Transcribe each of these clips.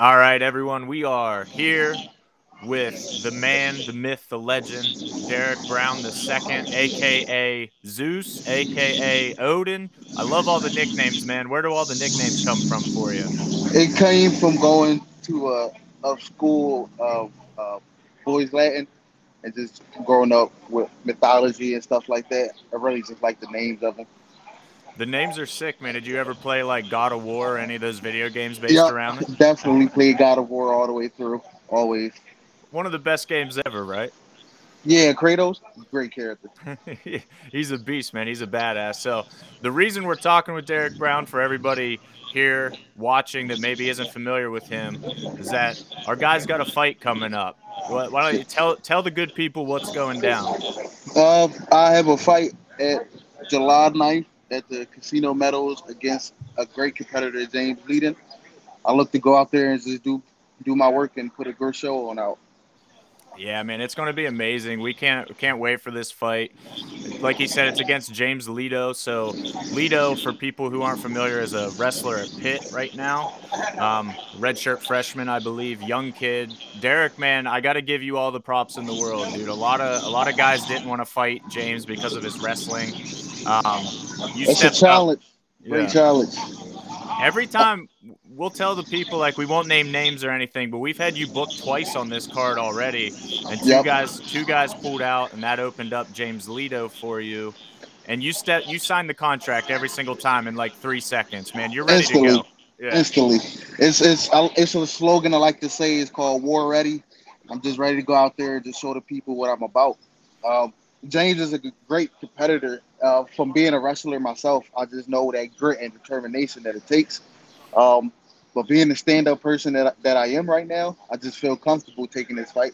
All right, everyone, we are here with the man, the myth, the legend, Derek Brown II, aka Zeus, aka Odin. I love all the nicknames, man. Where do all the nicknames come from for you? It came from going to a, a school of uh, boys Latin and just growing up with mythology and stuff like that. I really just like the names of them. The names are sick, man. Did you ever play like God of War or any of those video games based Yep, around it? definitely played God of War all the way through, always. One of the best games ever, right? Yeah, Kratos, great character. He's a beast, man. He's a badass. So, the reason we're talking with Derek Brown for everybody here watching that maybe isn't familiar with him is that our guy's got a fight coming up. Why why don't you tell tell the good people what's going down? Uh, I have a fight at July 9th at the Casino Meadows against a great competitor, James Leadon. I look to go out there and just do do my work and put a good show on out. Yeah, man, it's going to be amazing. We can't can't wait for this fight. Like he said, it's against James Lito. So Lito, for people who aren't familiar, is a wrestler at Pitt right now. Um, redshirt freshman, I believe, young kid. Derek, man, I got to give you all the props in the world, dude. A lot of a lot of guys didn't want to fight James because of his wrestling. Um, you It's a stepped up. challenge, great Yeah. challenge. Every time we'll tell the people like we won't name names or anything, but we've had you booked twice on this card already, and two Yep. guys two guys pulled out, and that opened up James Lito for you. And you step you signed the contract every single time in like three seconds, man. You're ready to Instantly. go. Yeah. Instantly, it's it's it's a slogan I like to say. It's called War Ready. I'm just ready to go out there and just show the people what I'm about. Um, James is a great competitor. Uh, from being a wrestler myself, I just know that grit and determination that it takes. Um, but being the stand-up person that, that I am right now, I just feel comfortable taking this fight.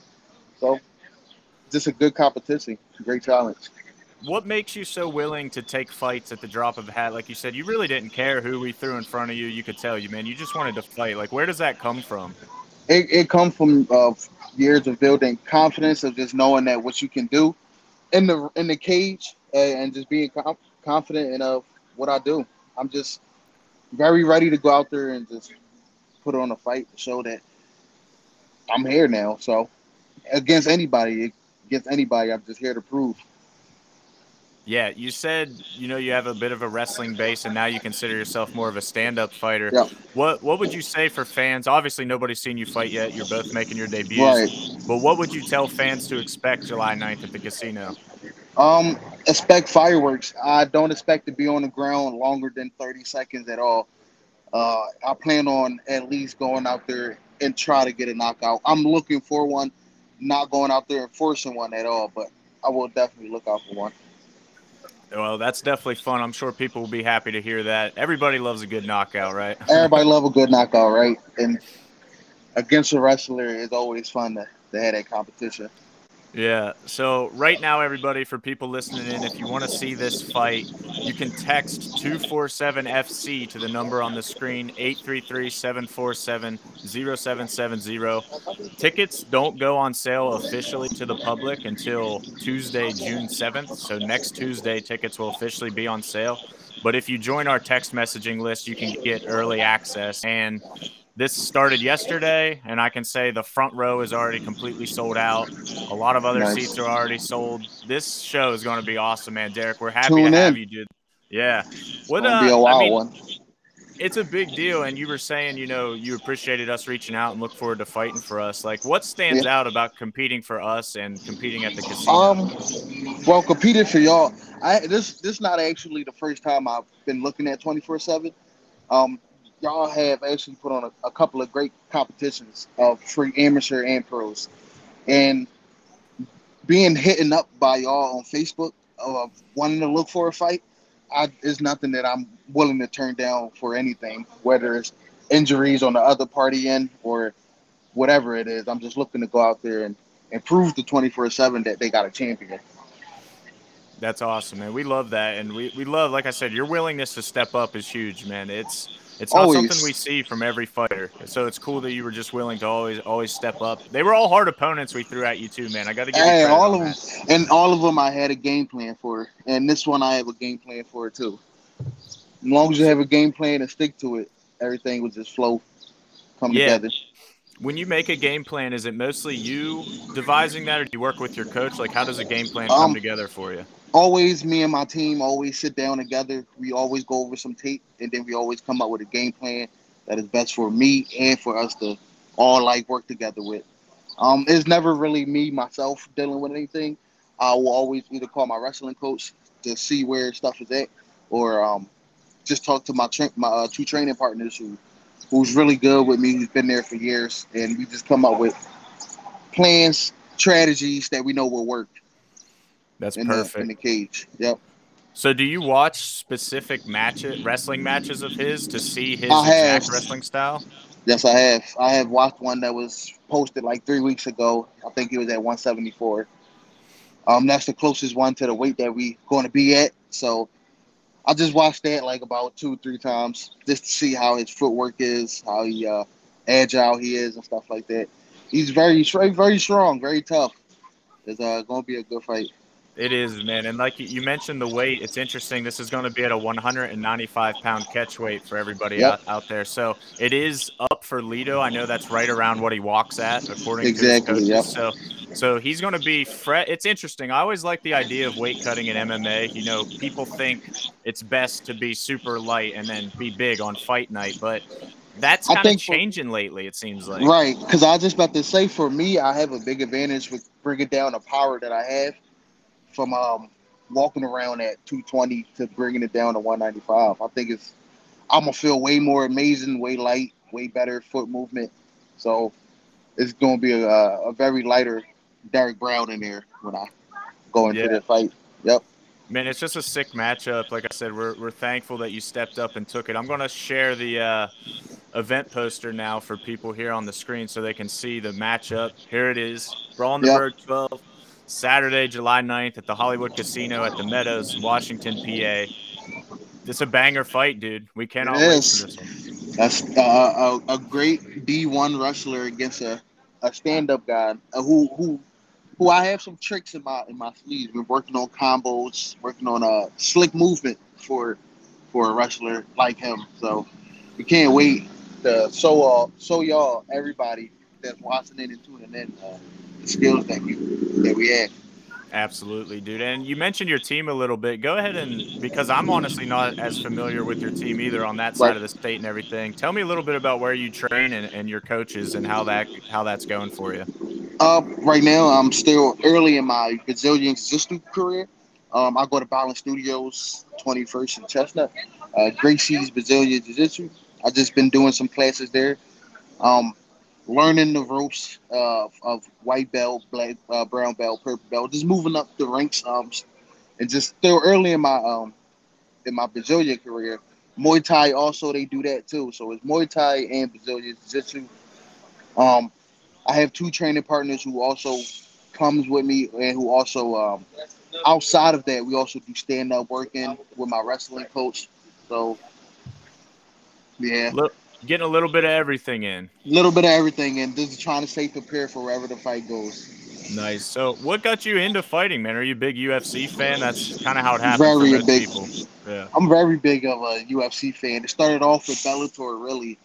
So, just a good competition, great challenge. What makes you so willing to take fights at the drop of a hat? Like you said, you really didn't care who we threw in front of you. You could tell you, man. You just wanted to fight. Like, where does that come from? It, it comes from uh, years of building confidence of just knowing that what you can do in the in the cage uh, and just being com- confident in uh, what I do. I'm just very ready to go out there and just put on a fight to show that I'm here now. So against anybody, against anybody, I'm just here to prove. Yeah, you said you know you have a bit of a wrestling base, and now you consider yourself more of a stand-up fighter. Yeah. What What would you say for fans? Obviously, nobody's seen you fight yet. You're both making your debuts. Right. But what would you tell fans to expect July 9th at the casino? Um, expect fireworks. I don't expect to be on the ground longer than 30 seconds at all. Uh, I plan on at least going out there and try to get a knockout. I'm looking for one, not going out there and forcing one at all, but I will definitely look out for one. Well, that's definitely fun. I'm sure people will be happy to hear that. Everybody loves a good knockout, right? Everybody love a good knockout, right? And against a wrestler, it's always fun to, to have that competition. Yeah. So right now, everybody, for people listening in, if you want to see this fight, you can text 247FC to the number on the screen, 833-747-0770. Tickets don't go on sale officially to the public until Tuesday, June 7th. So next Tuesday, tickets will officially be on sale. But if you join our text messaging list, you can get early access. And this started yesterday, and I can say the front row is already completely sold out. A lot of other Nice. seats are already sold. This show is going to be awesome, man. Derek, we're happy Tune to have you, dude. Yeah. It's What uh, be a I wild mean, one. it's a big deal, and you were saying, you know, you appreciated us reaching out and look forward to fighting for us. Like, what stands out about competing for us and competing at the casino? Um, well, competing for y'all. I this this not actually the first time I've been looking at twenty four seven. Um, y'all have actually put on a, a couple of great competitions of free amateur and pros, and being hitten up by y'all on Facebook of wanting to look for a fight. I, is nothing that I'm willing to turn down for anything, whether it's injuries on the other party end or whatever it is. I'm just looking to go out there and, and prove to 24 7 that they got a champion. That's awesome, man. We love that, and we, we love, like I said, your willingness to step up is huge, man. It's it's not Always. something we see from every fighter, so it's cool that you were just willing to always always step up. They were all hard opponents we threw at you too, man. I got to give you Hey, all of them, that. and all of them, I had a game plan for, and this one I have a game plan for too. As long as you have a game plan and stick to it, everything will just flow. come Yeah. together. When you make a game plan, is it mostly you devising that, or do you work with your coach? Like, how does a game plan come Um, together for you? Always, me and my team always sit down together. We always go over some tape, and then we always come up with a game plan that is best for me and for us to all like work together with. Um, it's never really me myself dealing with anything. I will always either call my wrestling coach to see where stuff is at, or um, just talk to my tra- my uh, two training partners who who's really good with me, who's been there for years, and we just come up with plans, strategies that we know will work That's in the perfect. in the cage. Yep. So, do you watch specific matches, wrestling matches of his to see his I have. exact wrestling style? Yes, I have. I have watched one that was posted like three weeks ago. I think it was at 174. Um, that's the closest one to the weight that we going to be at. So I just watched that like about two, or three times just to see how his footwork is, how he uh, agile he is, and stuff like that. He's very, very, very strong, very tough. It's uh, going to be a good fight. It is, man. And like you- mentioned, the weight, it's interesting. This is going to be at a 195 pound catch weight for everybody Yep. out, out there. So it is up for Lito. I know that's right around what he walks at, according Exactly, to his yep. coaches. So, so he's going to be fret. It's interesting. I always like the idea of weight cutting in MMA. You know, people think it's best to be super light and then be big on fight night, but that's kind of think for- changing lately. It seems like. Right, because I was just about to say, for me, I have a big advantage with bringing down the power that I have from um, walking around at 220 to bringing it down to 195. I think it's I'm gonna feel way more amazing, way light, way better foot movement. So it's gonna be a, a very lighter Derek Brown in there when I go into Yeah. the fight. Yep. Man, it's just a sick matchup. Like I said, we're, we're thankful that you stepped up and took it. I'm going to share the uh, event poster now for people here on the screen so they can see the matchup. Here it is Brawl in the Yep. Burgh 12, Saturday, July 9th at the Hollywood Casino at the Meadows, Washington, PA. It's a banger fight, dude. We cannot It wait is. for this one. That's uh, a, a great D1 wrestler against a, a stand-up guy uh, who who who I have some tricks in my in my sleeves. Been working on combos, working on a slick movement for for a wrestler like him. So we can't wait to show all show y'all everybody that's watching in and tuning in uh, skills that we that we have. Absolutely, dude. And you mentioned your team a little bit. Go ahead and because I'm honestly not as familiar with your team either on that side Right. of the state and everything. Tell me a little bit about where you train and, and your coaches and how that how that's going for you. Uh, right now, I'm still early in my Brazilian Jiu-Jitsu career. Um, I go to Balance Studios, 21st and Chestnut. Uh, Gracie's Brazilian Jiu-Jitsu. I just been doing some classes there. Um, learning the ropes uh, of white belt, black, uh, brown belt, purple belt. Just moving up the ranks. Um, and just still early in my um in my Brazilian career. Muay Thai also they do that too. So it's Muay Thai and Brazilian Jiu-Jitsu. Um, I have two training partners who also comes with me and who also um, outside of that we also do stand up working with my wrestling coach. So yeah, Look, getting a little bit of everything in. a little bit of everything and just trying to stay prepared for wherever the fight goes. Nice. So, what got you into fighting, man? Are you a big UFC fan? That's kind of how it happens Very big. people. Yeah. I'm very big of a UFC fan. It started off with Bellator really,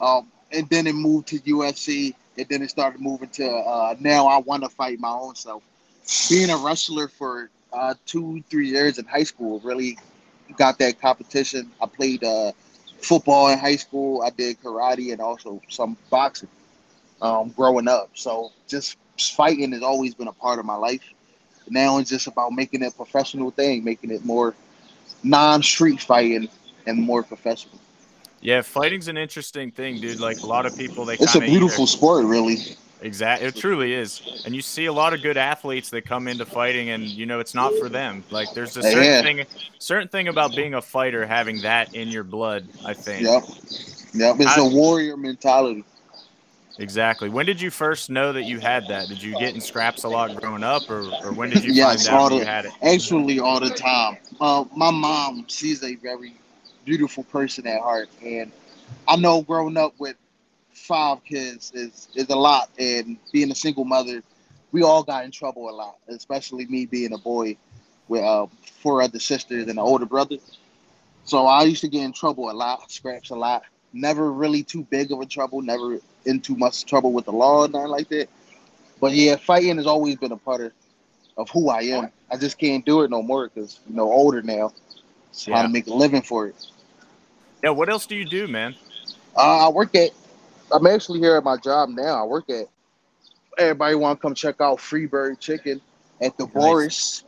um, and then it moved to UFC, and then it started moving to uh, now I want to fight my own self. Being a wrestler for uh, two, three years in high school really got that competition. I played uh, football in high school. I did karate and also some boxing um, growing up. So just fighting has always been a part of my life. Now it's just about making it a professional thing, making it more non-street fighting and more professional. Yeah, fighting's an interesting thing, dude. Like a lot of people, they It's a beautiful sport, really. Exactly, it truly is, and you see a lot of good athletes that come into fighting, and you know it's not for them. Like there's a certain Yeah. thing, certain thing about being a fighter, having that in your blood. I think. Yep. Yep. It's I- a warrior mentality. Exactly. When did you first know that you had that? Did you get in scraps a lot growing up, or, or when did you Yes, find out the- you had it? Actually, all the time. Uh, my mom, she's a very beautiful person at heart, and I know growing up with five kids is is a lot, and being a single mother, we all got in trouble a lot, especially me being a boy with uh, four other sisters and an older brother. So I used to get in trouble a lot, scraps a lot. Never really too big of a trouble. Never in too much trouble with the law, nothing like that. But yeah, fighting has always been a part of, of who I am. I just can't do it no more because you know older now. Trying Yeah. to make a living for it. Yeah. What else do you do, man? Uh, I work at. I'm actually here at my job now. I work at. Everybody want to come check out Freebird Chicken at the Nice. Bourse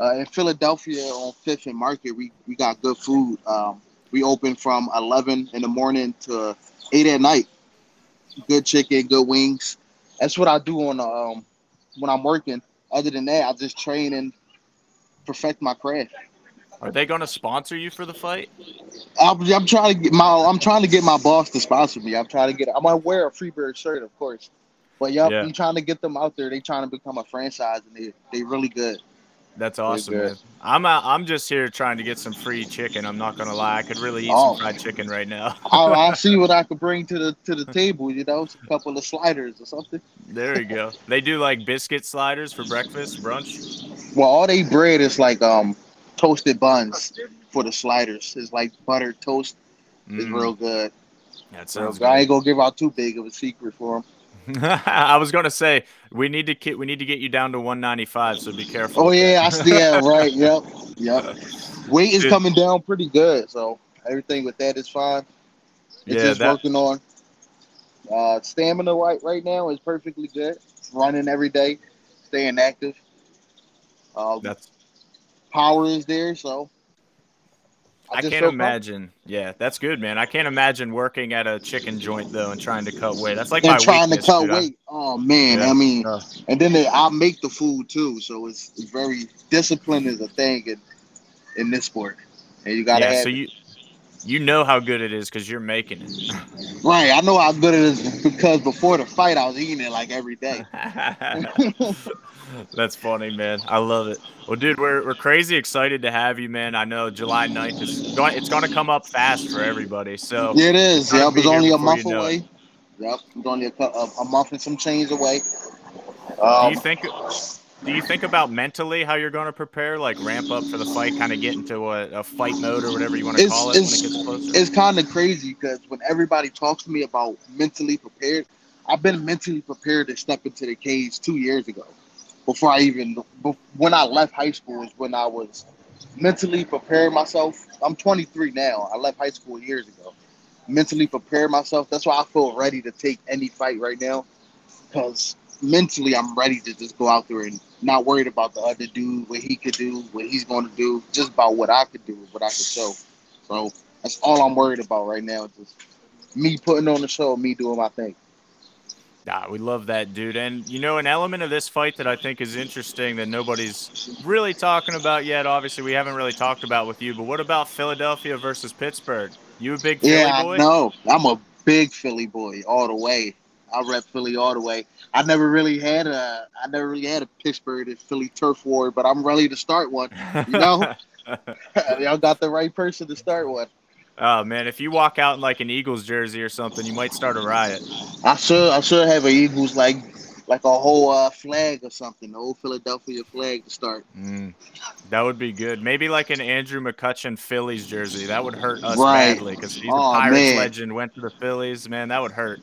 uh, in Philadelphia on Fifth and Market. We we got good food. Um, we open from 11 in the morning to eight at night. Good chicken, good wings. That's what I do on um when I'm working. Other than that, I just train and perfect my craft. Are they going to sponsor you for the fight? I'm, I'm trying to get my I'm trying to get my boss to sponsor me. I'm trying to get I'm gonna wear a Freebird shirt, of course. But yep, Yeah. I'm trying to get them out there. They trying to become a franchise and they they really good. That's awesome, good. man. I'm uh, I'm just here trying to get some free chicken. I'm not gonna lie. I could really eat Oh. some fried chicken right now. I'll, I'll see what I can bring to the to the table. You know, a couple of sliders or something. there you go. They do like biscuit sliders for breakfast, brunch. Well, all they bread is like um toasted buns for the sliders. It's like buttered toast. It's Mm, real good. that sounds good. I ain't gonna give out too big of a secret for them. I was gonna say we need to we need to get you down to 195, so be careful. Oh yeah, I see that. Right. Yep. Yep. Weight is Dude. coming down pretty good, so everything with that is fine. It's Yeah, just that- working on uh, stamina right right now is perfectly good. Running every day, staying active. Uh, That's power is there, so I, just can't feel imagine. Yeah, that's good, man. I can't imagine working at a chicken joint though and trying to cut weight. That's like com- my and trying to cut dude. Weight. Oh man, Yeah. I mean, Yeah. and then they, I make the food too, so it's, it's very discipline is a thing in in this sport, and you gotta yeah, have so it. you you know how good it is because you're making it. right. I know how good it is because before the fight, I was eating it like every day. That's funny, man. I love it. Well, dude, we're, we're crazy excited to have you, man. I know July 9th is going. It's going to come up fast for everybody. So it is. Yep, it's only a month know it. away. Yep, it's only a, a, a month and some change away. do Um, you think? Do you think about mentally how you're going to prepare, like ramp up for the fight, kind of get into a, a fight mode or whatever you want to It's- call it when it it's- gets closer? it's kind of crazy because when everybody talks to me about mentally prepared, I've been mentally prepared to step into the cage two years ago. Before I even, when I left high school, is when I was mentally preparing myself. I'm 23 now. I left high school years ago. Mentally prepare myself. That's why I feel ready to take any fight right now, because mentally I'm ready to just go out there and not worried about the other dude, what he could do, what he's going to do, just about what I could do, what I could show. So that's all I'm worried about right now. Just me putting on the show, me doing my thing. Nah, we love that, dude. And you know, an element of this fight that I think is interesting that nobody's really talking about yet. Obviously, we haven't really talked about with you. But what about Philadelphia versus Pittsburgh? You a big Philly yeah, boy? I know. I'm a big Philly boy all the way. I rep Philly all the way. I never really had a I never really had a Pittsburgh and Philly turf war, but I'm ready to start one. You know? Y'all got the right person to start one. oh man, if you walk out in like an Eagles jersey or something, you might start a riot. I should I should have an Eagles like like a whole uh, flag or something, the old Philadelphia flag to start. Mm, that would be good. Maybe like an Andrew McCutchen Phillies jersey. That would hurt us Right. badly because he's Oh, a Pirates man. legend. Went to the Phillies, man. That would hurt.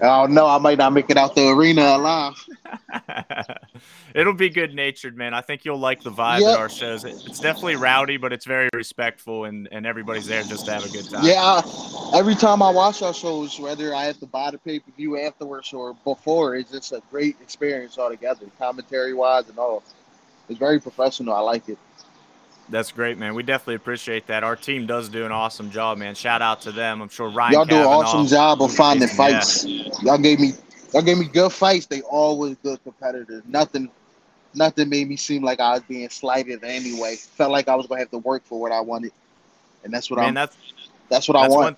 Oh no, I might not make it out the arena alive. It'll be good natured, man. I think you'll like the vibe Yep. at our shows. It's definitely rowdy, but it's very respectful, and, and everybody's there just to have a good time. Yeah, every time I watch our shows, whether I have to buy the pay per view afterwards or before, it's just a great experience altogether, commentary wise and all. It's very professional. I like it. That's great, man. We definitely appreciate that. Our team does do an awesome job, man. Shout out to them. I'm sure Ryan. Y'all do an awesome job of finding Yeah. fights. Y'all gave me y'all gave me good fights. They always good competitors. Nothing nothing made me seem like I was being slighted in any way. Felt like I was gonna have to work for what I wanted. And that's what Man, I'm that's that's what I want. one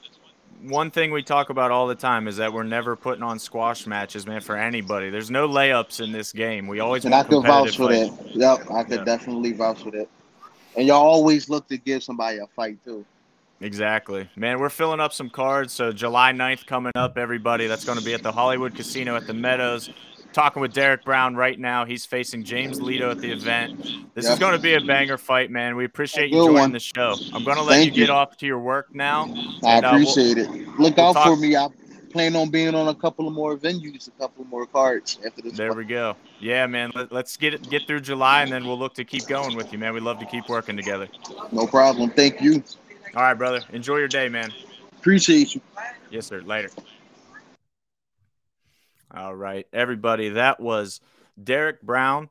one thing we talk about all the time is that we're never putting on squash matches, man, for anybody. There's no layups in this game. We always And I could vouch for that. Yep, I could Yeah. definitely vouch for that. And y'all always look to give somebody a fight too. Exactly. Man, we're filling up some cards. So July 9th coming up, everybody. That's going to be at the Hollywood Casino at the Meadows. talking with Derek Brown right now. He's facing James Lito at the event. This yep. is going to be a banger fight, man. We appreciate you joining one. the show. I'm going to let you get off to your work now. I and, appreciate uh, we'll, it. Look we'll out talk- for me. I plan on being on a couple of more venues, a couple of more cards after this. There we go. Yeah, man. Let, us get it, get through July, and then we'll look to keep going with you, man. We love to keep working together. No problem. Thank you. All right, brother. Enjoy your day, man. Appreciate you. Yes, sir. Later. All right, everybody. That was Derek Brown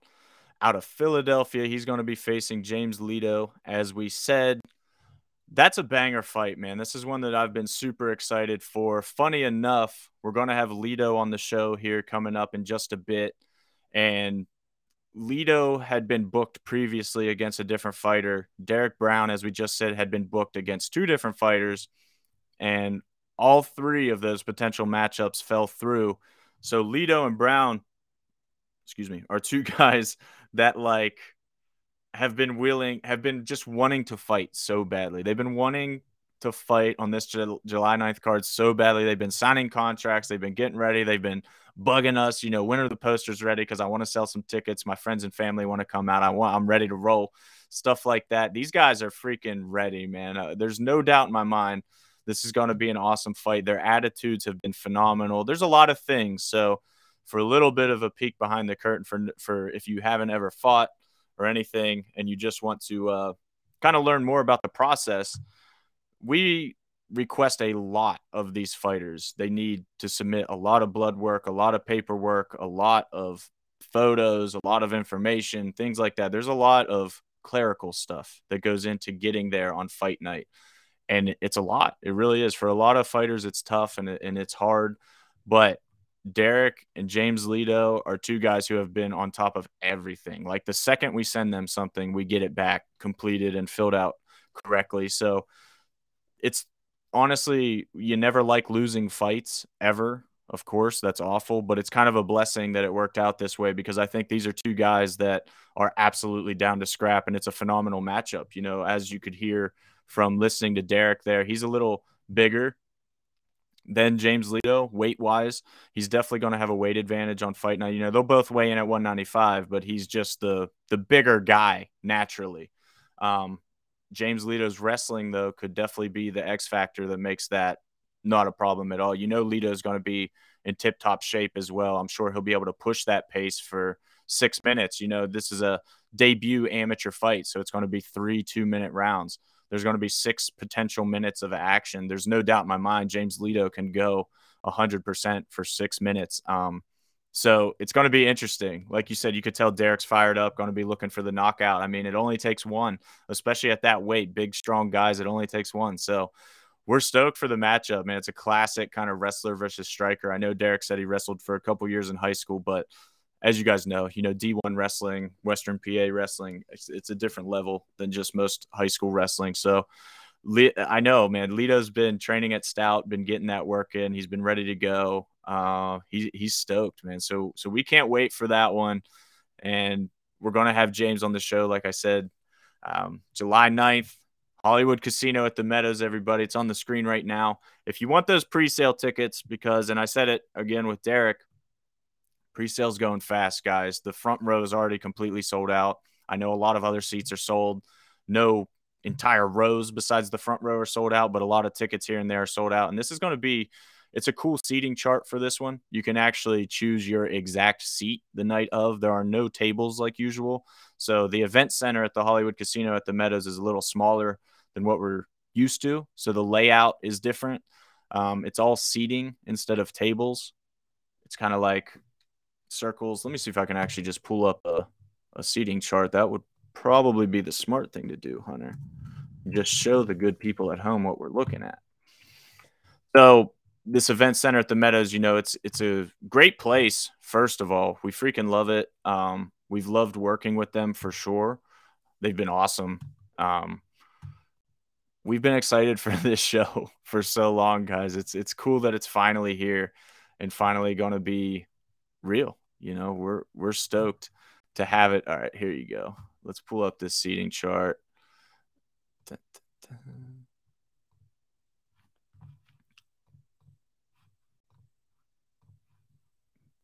out of Philadelphia. He's going to be facing James Lito. As we said, that's a banger fight, man. This is one that I've been super excited for. Funny enough, we're going to have Lito on the show here coming up in just a bit. And Lito had been booked previously against a different fighter. Derek Brown, as we just said, had been booked against two different fighters. And all three of those potential matchups fell through. So Lito and Brown, excuse me, are two guys that like have been willing, have been just wanting to fight so badly. They've been wanting to fight on this July 9th card so badly. They've been signing contracts, they've been getting ready, they've been bugging us, you know, when are the posters ready because I want to sell some tickets. My friends and family want to come out. I want I'm ready to roll. Stuff like that. These guys are freaking ready, man. Uh, there's no doubt in my mind this is going to be an awesome fight. Their attitudes have been phenomenal. There's a lot of things. So, for a little bit of a peek behind the curtain for for if you haven't ever fought or anything and you just want to uh, kind of learn more about the process, we request a lot of these fighters. They need to submit a lot of blood work, a lot of paperwork, a lot of photos, a lot of information, things like that. There's a lot of clerical stuff that goes into getting there on fight night and it's a lot. It really is for a lot of fighters. It's tough and and it's hard, but Derek and James Lito are two guys who have been on top of everything. Like the second we send them something, we get it back completed and filled out correctly. So it's honestly, you never like losing fights ever. Of course, that's awful, but it's kind of a blessing that it worked out this way because I think these are two guys that are absolutely down to scrap and it's a phenomenal matchup. You know, as you could hear from listening to Derek there. He's a little bigger than James Lito weight wise. He's definitely going to have a weight advantage on fight night. You know, they'll both weigh in at 195, but he's just the the bigger guy naturally. Um, James Lito's wrestling though could definitely be the X factor that makes that not a problem at all. You know, Lito's going to be in tip top shape as well. I'm sure he'll be able to push that pace for six minutes. You know, this is a debut amateur fight, so it's going to be three two minute rounds. There's going to be six potential minutes of action. There's no doubt in my mind James Lito can go 100% for six minutes. Um, so it's going to be interesting. Like you said, you could tell Derek's fired up, going to be looking for the knockout. I mean, it only takes one, especially at that weight. Big, strong guys, it only takes one. So we're stoked for the matchup, man. It's a classic kind of wrestler versus striker. I know Derek said he wrestled for a couple years in high school, but as you guys know, you know, D1 wrestling, Western PA wrestling, it's, it's, a different level than just most high school wrestling. So I know, man, Lito's been training at Stout, been getting that work in. He's been ready to go. Uh, he, he's stoked, man. So, so we can't wait for that one. And we're going to have James on the show. Like I said, um, July 9th, Hollywood Casino at the Meadows, everybody. It's on the screen right now. If you want those pre-sale tickets, because, and I said it again with Derek, Pre-sales going fast, guys. The front row is already completely sold out. I know a lot of other seats are sold. No entire rows besides the front row are sold out, but a lot of tickets here and there are sold out. And this is going to be it's a cool seating chart for this one. You can actually choose your exact seat the night of. There are no tables like usual. So the event center at the Hollywood Casino at the Meadows is a little smaller than what we're used to. So the layout is different. Um, it's all seating instead of tables. It's kind of like circles. Let me see if I can actually just pull up a, a seating chart. That would probably be the smart thing to do, Hunter. Just show the good people at home what we're looking at. So this event center at the Meadows, you know, it's it's a great place. First of all, we freaking love it. Um, we've loved working with them for sure. They've been awesome. Um, we've been excited for this show for so long, guys. It's it's cool that it's finally here and finally going to be real. You know, we're we're mm. stoked to have it. All right, here you go. Let's pull up this seating chart. Da, da, da.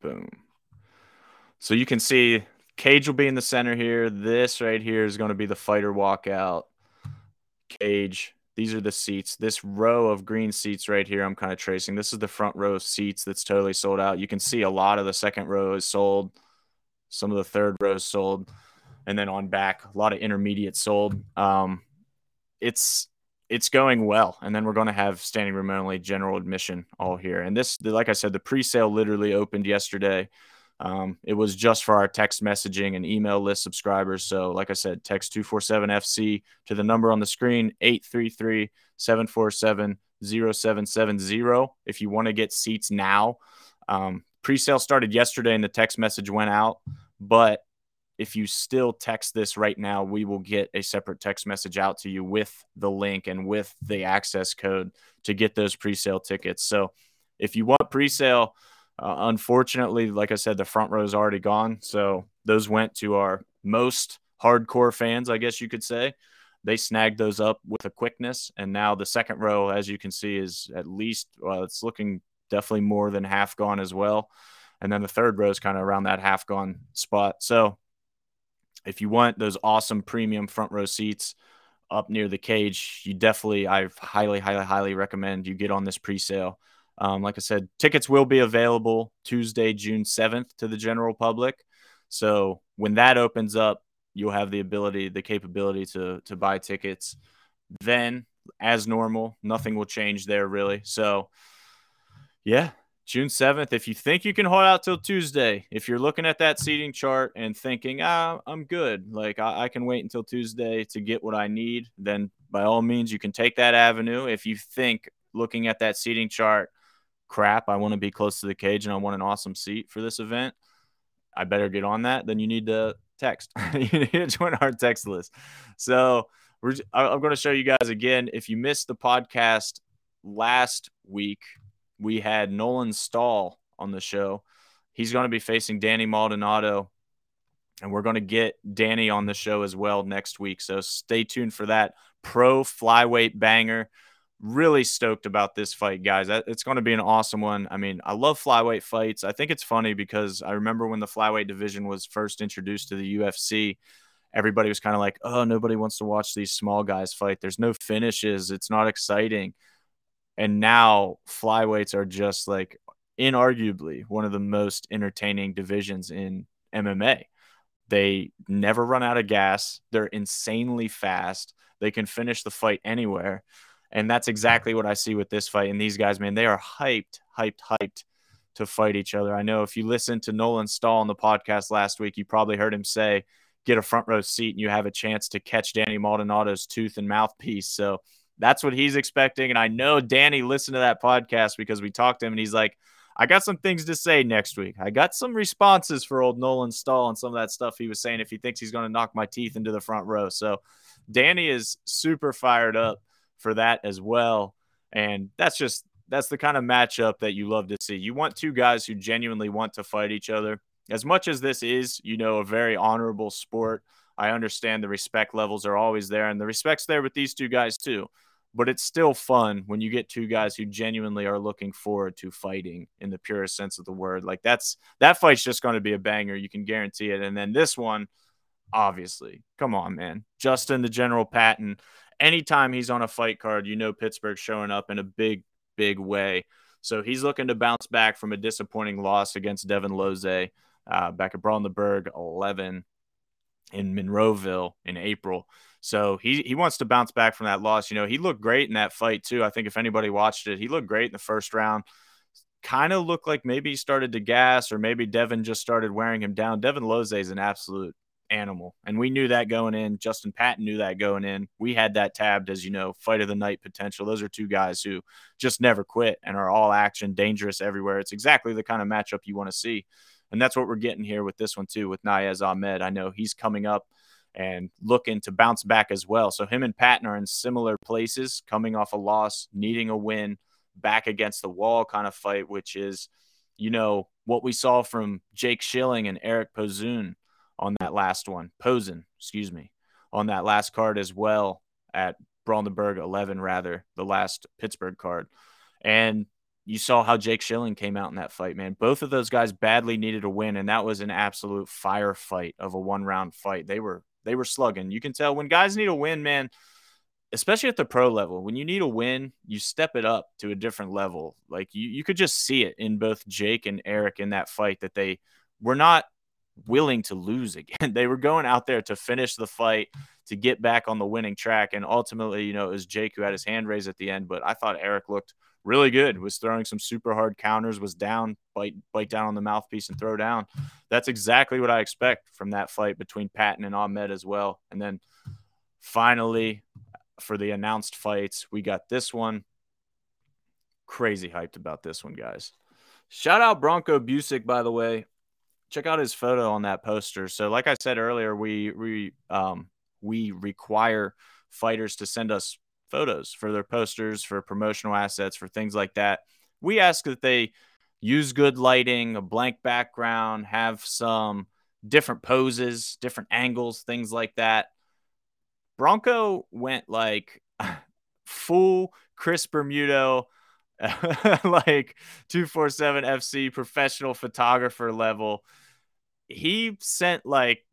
Boom. So you can see Cage will be in the center here. This right here is going to be the fighter walkout. Cage. These are the seats. This row of green seats right here, I'm kind of tracing. This is the front row of seats that's totally sold out. You can see a lot of the second row is sold. Some of the third row is sold. And then on back, a lot of intermediate sold. Um, it's it's going well. And then we're going to have standing room only general admission all here. And this, like I said, the pre-sale literally opened yesterday. Um, it was just for our text messaging and email list subscribers. So, like I said, text 247FC to the number on the screen 833 747 0770 if you want to get seats now. Um, Pre sale started yesterday and the text message went out. But if you still text this right now, we will get a separate text message out to you with the link and with the access code to get those pre sale tickets. So, if you want pre sale, uh, unfortunately, like I said, the front row is already gone. So those went to our most hardcore fans, I guess you could say. They snagged those up with a quickness. And now the second row, as you can see, is at least, well, it's looking definitely more than half gone as well. And then the third row is kind of around that half gone spot. So if you want those awesome premium front row seats up near the cage, you definitely, I highly, highly, highly recommend you get on this pre sale. Um, like I said, tickets will be available Tuesday, June 7th to the general public. So when that opens up, you'll have the ability, the capability to to buy tickets. Then, as normal, nothing will change there really. So, yeah, June 7th. If you think you can hold out till Tuesday, if you're looking at that seating chart and thinking, ah, I'm good, like I, I can wait until Tuesday to get what I need, then by all means, you can take that avenue. If you think looking at that seating chart, crap, I want to be close to the cage and I want an awesome seat for this event, I better get on that. Then you need to text. you need to join our text list. So we're, I'm going to show you guys again. If you missed the podcast last week, we had Nolan Stahl on the show. He's going to be facing Danny Maldonado, and we're going to get Danny on the show as well next week. So stay tuned for that pro flyweight banger really stoked about this fight, guys. It's going to be an awesome one. I mean, I love flyweight fights. I think it's funny because I remember when the flyweight division was first introduced to the UFC, everybody was kind of like, oh, nobody wants to watch these small guys fight. There's no finishes, it's not exciting. And now flyweights are just like inarguably one of the most entertaining divisions in MMA. They never run out of gas, they're insanely fast, they can finish the fight anywhere and that's exactly what I see with this fight. And these guys, man, they are hyped, hyped, hyped to fight each other. I know if you listened to Nolan Stahl on the podcast last week, you probably heard him say, get a front row seat and you have a chance to catch Danny Maldonado's tooth and mouthpiece. So that's what he's expecting. And I know Danny listened to that podcast because we talked to him and he's like, I got some things to say next week. I got some responses for old Nolan Stahl and some of that stuff he was saying if he thinks he's going to knock my teeth into the front row. So Danny is super fired up for that as well. And that's just that's the kind of matchup that you love to see. You want two guys who genuinely want to fight each other. As much as this is, you know, a very honorable sport, I understand the respect levels are always there, and the respect's there with these two guys too. But it's still fun when you get two guys who genuinely are looking forward to fighting in the purest sense of the word. Like that's that fight's just going to be a banger. You can guarantee it. And then this one, obviously, come on, man, Justin the General Patton anytime he's on a fight card, you know Pittsburgh's showing up in a big, big way. So he's looking to bounce back from a disappointing loss against Devin Loze uh, back at Brawl in the Burgh 11 in Monroeville in April. So he he wants to bounce back from that loss. You know, he looked great in that fight too. I think if anybody watched it, he looked great in the first round. Kind of looked like maybe he started to gas or maybe Devin just started wearing him down. Devin Loze is an absolute animal. And we knew that going in. Justin Patton knew that going in. We had that tabbed as, you know, fight of the night potential. Those are two guys who just never quit and are all action, dangerous everywhere. It's exactly the kind of matchup you want to see. And that's what we're getting here with this one, too, with Nayez Ahmed. I know he's coming up and looking to bounce back as well. So him and Patton are in similar places, coming off a loss, needing a win, back against the wall kind of fight, which is, you know, what we saw from Jake Schilling and Eric Pozoon on that last one. Posen, excuse me, on that last card as well at Brawl in the Burgh 11, rather, the last Pittsburgh card. And you saw how Jake Schilling came out in that fight, man. Both of those guys badly needed a win, and that was an absolute firefight of a one round fight. They were they were slugging. You can tell when guys need a win, man, especially at the pro level. When you need a win, you step it up to a different level. Like you, you could just see it in both Jake and Eric in that fight that they were not willing to lose again. they were going out there to finish the fight, to get back on the winning track. And ultimately, you know, it was Jake who had his hand raised at the end. But I thought Eric looked really good, was throwing some super hard counters, was down, bite, bite down on the mouthpiece and throw down. That's exactly what I expect from that fight between Patton and Ahmed as well. And then finally, for the announced fights, we got this one. Crazy hyped about this one, guys. Shout out Bronco Busick, by the way. Check out his photo on that poster. So, like I said earlier, we we um, we require fighters to send us photos for their posters, for promotional assets, for things like that. We ask that they use good lighting, a blank background, have some different poses, different angles, things like that. Bronco went like full Chris Bermudo, like 247 FC professional photographer level. He sent like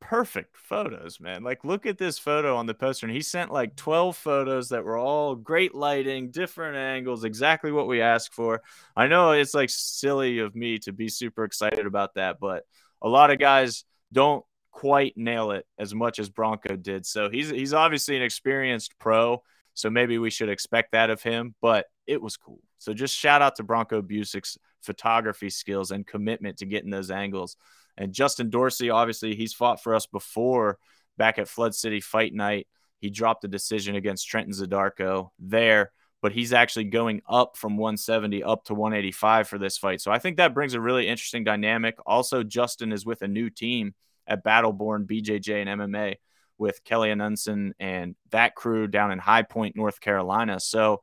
perfect photos, man. Like, look at this photo on the poster. And he sent like 12 photos that were all great lighting, different angles, exactly what we asked for. I know it's like silly of me to be super excited about that, but a lot of guys don't quite nail it as much as Bronco did. So he's he's obviously an experienced pro. So maybe we should expect that of him, but it was cool. So just shout out to Bronco Busick's photography skills and commitment to getting those angles. And Justin Dorsey, obviously, he's fought for us before back at Flood City Fight Night. He dropped a decision against Trenton Zadarko there, but he's actually going up from 170 up to 185 for this fight. So I think that brings a really interesting dynamic. Also, Justin is with a new team at Battleborn BJJ and MMA with Kelly Anundson and that crew down in High Point, North Carolina. So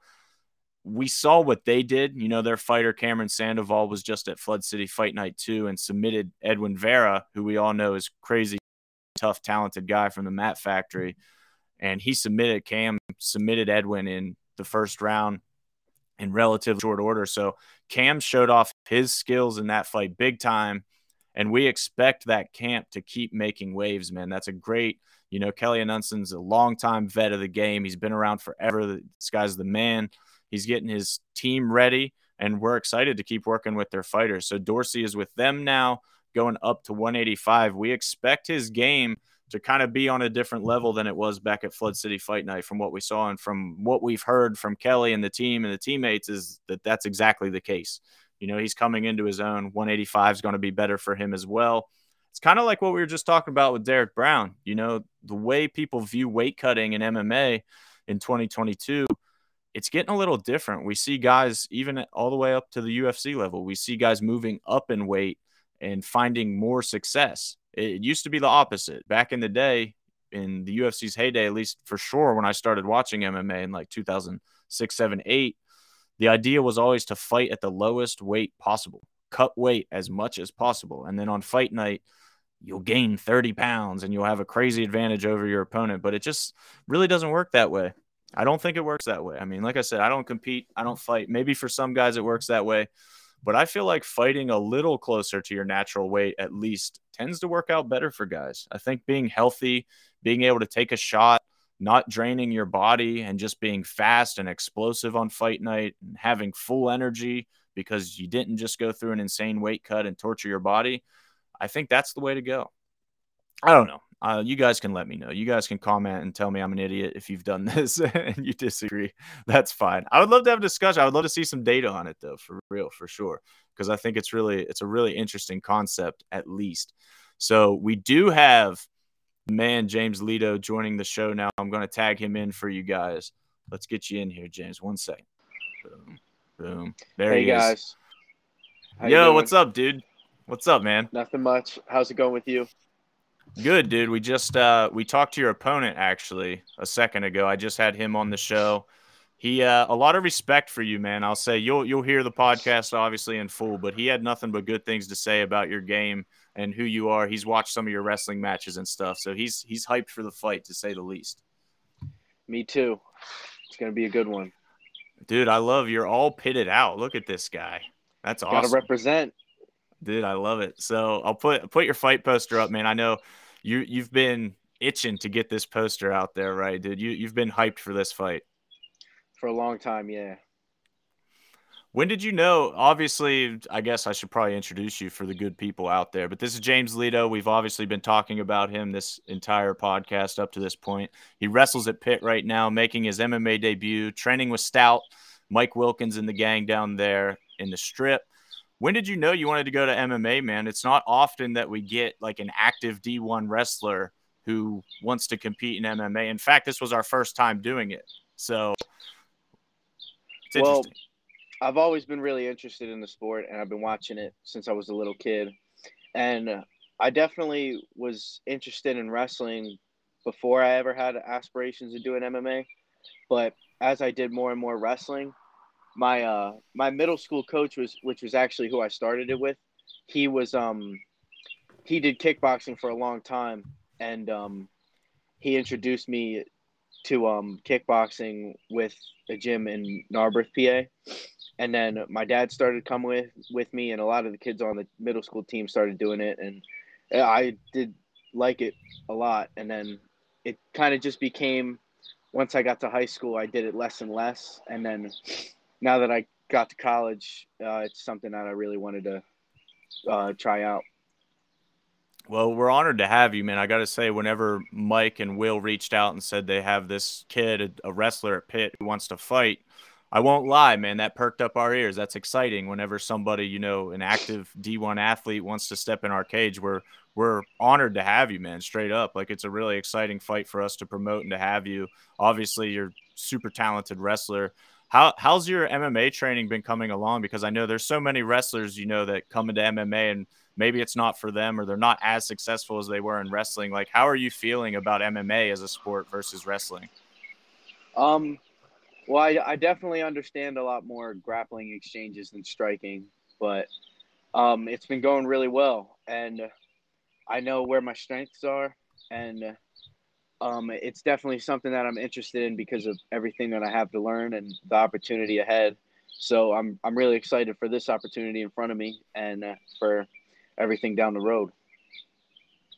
we saw what they did. You know, their fighter Cameron Sandoval was just at Flood City Fight Night 2 and submitted Edwin Vera, who we all know is crazy, tough, talented guy from the Mat Factory. And he submitted Cam, submitted Edwin in the first round in relative short order. So Cam showed off his skills in that fight big time. And we expect that camp to keep making waves, man. That's a great, you know, Kelly Anundson's a longtime vet of the game. He's been around forever. This guy's the man. He's getting his team ready, and we're excited to keep working with their fighters. So Dorsey is with them now, going up to 185. We expect his game to kind of be on a different level than it was back at Flood City Fight Night from what we saw and from what we've heard from Kelly and the team and the teammates is that that's exactly the case. You know, he's coming into his own. 185 is going to be better for him as well. It's kind of like what we were just talking about with Derek Brown. You know, the way people view weight cutting in MMA in 2022 it's getting a little different. We see guys even all the way up to the UFC level. We see guys moving up in weight and finding more success. It used to be the opposite. Back in the day, in the UFC's heyday, at least for sure, when I started watching MMA in like 2006, 7, 8, the idea was always to fight at the lowest weight possible, cut weight as much as possible. And then on fight night, you'll gain 30 pounds and you'll have a crazy advantage over your opponent. But it just really doesn't work that way. I don't think it works that way. I mean, like I said, I don't compete, I don't fight. Maybe for some guys it works that way, but I feel like fighting a little closer to your natural weight at least tends to work out better for guys. I think being healthy, being able to take a shot, not draining your body and just being fast and explosive on fight night and having full energy because you didn't just go through an insane weight cut and torture your body. I think that's the way to go. I don't know. Uh, you guys can let me know. You guys can comment and tell me I'm an idiot if you've done this and you disagree. That's fine. I would love to have a discussion. I would love to see some data on it though, for real, for sure, because I think it's really it's a really interesting concept at least. So we do have man James Lito joining the show now. I'm going to tag him in for you guys. Let's get you in here, James. One second. Boom, boom. There hey he guys. is. How you Yo, what's up, dude? What's up, man? Nothing much. How's it going with you? Good, dude. We just uh we talked to your opponent actually a second ago. I just had him on the show. He uh a lot of respect for you, man. I'll say you'll you'll hear the podcast obviously in full, but he had nothing but good things to say about your game and who you are. He's watched some of your wrestling matches and stuff. So he's he's hyped for the fight to say the least. Me too. It's gonna be a good one. Dude, I love you're all pitted out. Look at this guy. That's awesome. Gotta represent. Dude, I love it. So I'll put put your fight poster up, man. I know you you've been itching to get this poster out there, right, dude? You you've been hyped for this fight for a long time. Yeah. When did you know? Obviously, I guess I should probably introduce you for the good people out there. But this is James Lito. We've obviously been talking about him this entire podcast up to this point. He wrestles at Pitt right now, making his MMA debut, training with Stout, Mike Wilkins, and the gang down there in the strip. When did you know you wanted to go to MMA, man? It's not often that we get like an active D1 wrestler who wants to compete in MMA. In fact, this was our first time doing it. So well. I've always been really interested in the sport and I've been watching it since I was a little kid. And I definitely was interested in wrestling before I ever had aspirations of doing MMA. But as I did more and more wrestling, my uh my middle school coach was which was actually who I started it with. He was um he did kickboxing for a long time and um he introduced me to um kickboxing with a gym in Narberth, PA. And then my dad started coming with with me and a lot of the kids on the middle school team started doing it and I did like it a lot and then it kind of just became once I got to high school I did it less and less and then now that I got to college, uh, it's something that I really wanted to uh, try out. Well, we're honored to have you, man. I got to say, whenever Mike and Will reached out and said they have this kid, a wrestler at Pitt who wants to fight, I won't lie, man. That perked up our ears. That's exciting. Whenever somebody, you know, an active D1 athlete wants to step in our cage, we're we're honored to have you, man. Straight up, like it's a really exciting fight for us to promote and to have you. Obviously, you're super talented wrestler. How how's your MMA training been coming along? Because I know there's so many wrestlers, you know, that come into MMA and maybe it's not for them or they're not as successful as they were in wrestling. Like, how are you feeling about MMA as a sport versus wrestling? Um, well, I, I definitely understand a lot more grappling exchanges than striking, but um, it's been going really well, and I know where my strengths are, and um, it's definitely something that I'm interested in because of everything that I have to learn and the opportunity ahead. So I'm I'm really excited for this opportunity in front of me and uh, for everything down the road.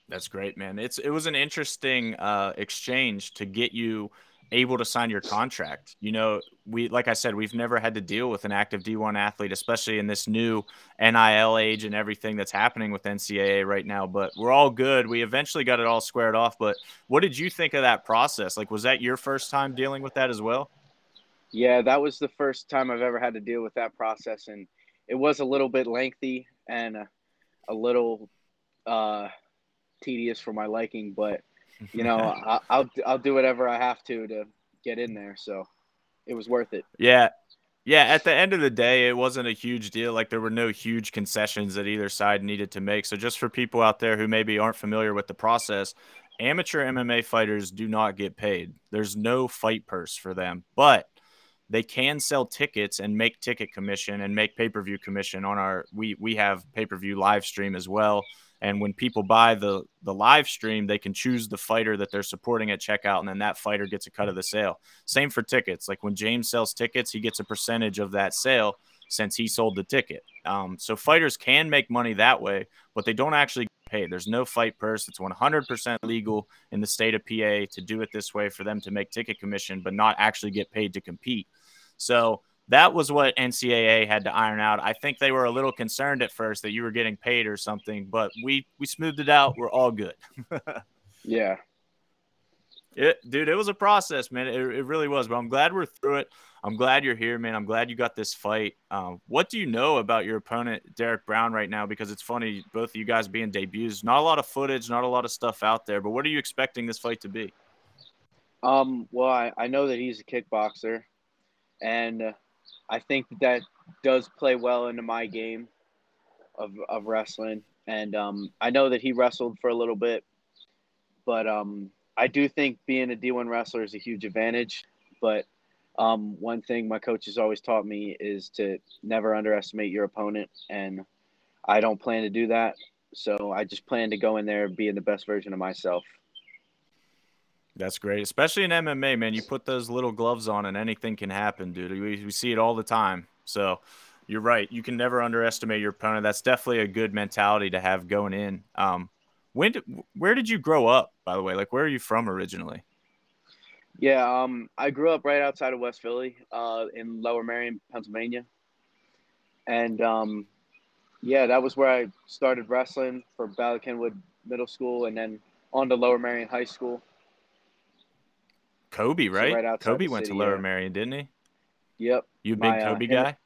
That's great, man. It's it was an interesting uh, exchange to get you able to sign your contract. You know, we like I said, we've never had to deal with an active D1 athlete, especially in this new NIL age and everything that's happening with NCAA right now. But we're all good. We eventually got it all squared off. But what did you think of that process? Like, was that your first time dealing with that as well? Yeah, that was the first time I've ever had to deal with that process, and it was a little bit lengthy and a, a little uh, tedious for my liking, but you know, I, I'll I'll do whatever I have to to get in there. So it was worth it. Yeah. Yeah, at the end of the day, it wasn't a huge deal. Like there were no huge concessions that either side needed to make. So just for people out there who maybe aren't familiar with the process, amateur MMA fighters do not get paid. There's no fight purse for them, but they can sell tickets and make ticket commission and make pay-per-view commission on our we we have pay-per-view live stream as well and when people buy the the live stream, they can choose the fighter that they're supporting at checkout, and then that fighter gets a cut of the sale. Same for tickets. Like when James sells tickets, he gets a percentage of that sale since he sold the ticket. Um, so fighters can make money that way, but they don't actually pay. There's no fight purse. It's 100% legal in the state of PA to do it this way for them to make ticket commission, but not actually get paid to compete. So that was what NCAA had to iron out. I think they were a little concerned at first that you were getting paid or something, but we we smoothed it out. We're all good. yeah. It, dude, it was a process, man. It, it really was, but I'm glad we're through it. I'm glad you're here, man. I'm glad you got this fight. Um, what do you know about your opponent, Derek Brown, right now? Because it's funny, both of you guys being debuts. Not a lot of footage, not a lot of stuff out there. But what are you expecting this fight to be? Um, well, I, I know that he's a kickboxer, and I think that, does play well into my game of, of wrestling. And um, I know that he wrestled for a little bit, but um, I do think being a D1 wrestler is a huge advantage. But um, one thing my coach has always taught me is to never underestimate your opponent. And I don't plan to do that. So I just plan to go in there being the best version of myself. That's great, especially in MMA, man. You put those little gloves on, and anything can happen, dude. We, we see it all the time. So you're right. You can never underestimate your opponent. That's definitely a good mentality to have going in. Um, when did, where did you grow up, by the way? Like, where are you from originally? Yeah, um, I grew up right outside of West Philly, uh, in Lower Merion, Pennsylvania, and um, yeah, that was where I started wrestling for Cynwyd Middle School, and then on to Lower Merion High School. Kobe, right? So right Kobe went city, to Lower yeah. Merion, didn't he? Yep. You big my, uh, Kobe uh, guy?